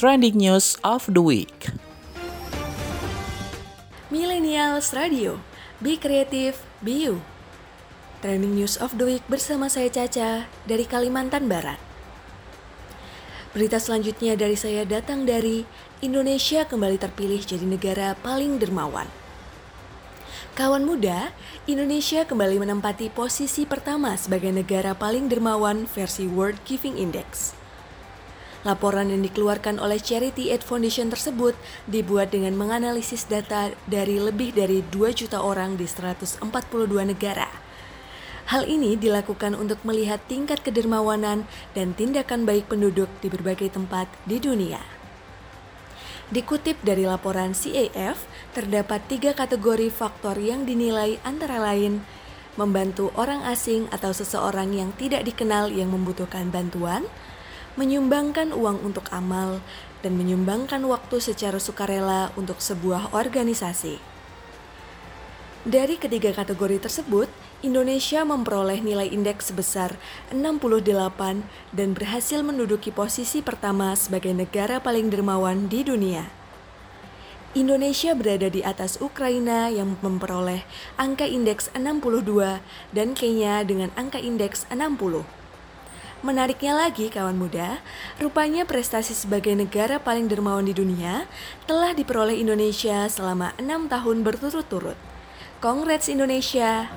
Trending News of the Week. Millennials Radio, Be Creative, Be You. Trending News of the Week bersama saya Caca dari Kalimantan Barat. Berita selanjutnya dari saya datang dari Indonesia kembali terpilih jadi negara paling dermawan. Kawan muda, Indonesia kembali menempati posisi pertama sebagai negara paling dermawan versi World Giving Index. Laporan yang dikeluarkan oleh Charity Aid Foundation tersebut dibuat dengan menganalisis data dari lebih dari 2 juta orang di 142 negara. Hal ini dilakukan untuk melihat tingkat kedermawanan dan tindakan baik penduduk di berbagai tempat di dunia. Dikutip dari laporan CAF, terdapat tiga kategori faktor yang dinilai antara lain membantu orang asing atau seseorang yang tidak dikenal yang membutuhkan bantuan, menyumbangkan uang untuk amal, dan menyumbangkan waktu secara sukarela untuk sebuah organisasi. Dari ketiga kategori tersebut, Indonesia memperoleh nilai indeks sebesar 68 dan berhasil menduduki posisi pertama sebagai negara paling dermawan di dunia. Indonesia berada di atas Ukraina yang memperoleh angka indeks 62 dan Kenya dengan angka indeks 60. Menariknya lagi kawan muda, rupanya prestasi sebagai negara paling dermawan di dunia telah diperoleh Indonesia selama enam tahun berturut-turut. Congrats Indonesia!